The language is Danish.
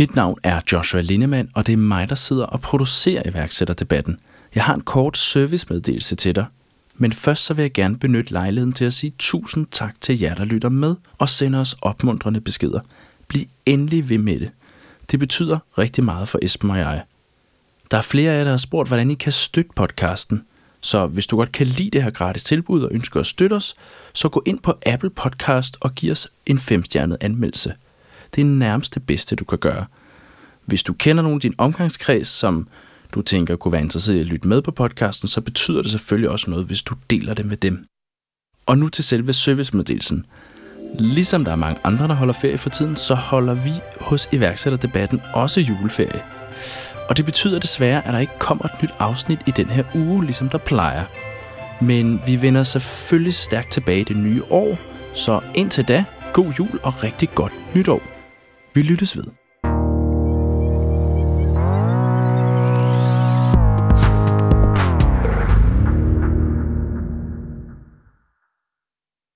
Mit navn er Joshua Lindemann, og det er mig, der sidder og producerer iværksætterdebatten. Jeg har en kort servicemeddelelse til dig, men først så vil jeg gerne benytte lejligheden til at sige tusind tak til jer, der lytter med og sender os opmuntrende beskeder. Bliv endelig ved med det. Det betyder rigtig meget for Esben og jeg. Der er flere af jer, der har spurgt, hvordan I kan støtte podcasten. Så hvis du godt kan lide det her gratis tilbud og ønsker at støtte os, så gå ind på Apple Podcast og giv os en femstjernet anmeldelse. Det er nærmest det bedste, du kan gøre. Hvis du kender nogen i din omgangskreds, som du tænker kunne være interesseret i at lytte med på podcasten, så betyder det selvfølgelig også noget, hvis du deler det med dem. Og nu til selve servicemeddelelsen. Ligesom der er mange andre, der holder ferie for tiden, så holder vi hos iværksætterdebatten også juleferie. Og det betyder desværre, at der ikke kommer et nyt afsnit i den her uge, ligesom der plejer. Men vi vender selvfølgelig stærkt tilbage i det nye år, så indtil da, god jul og rigtig godt nytår. Vi lyttes ved.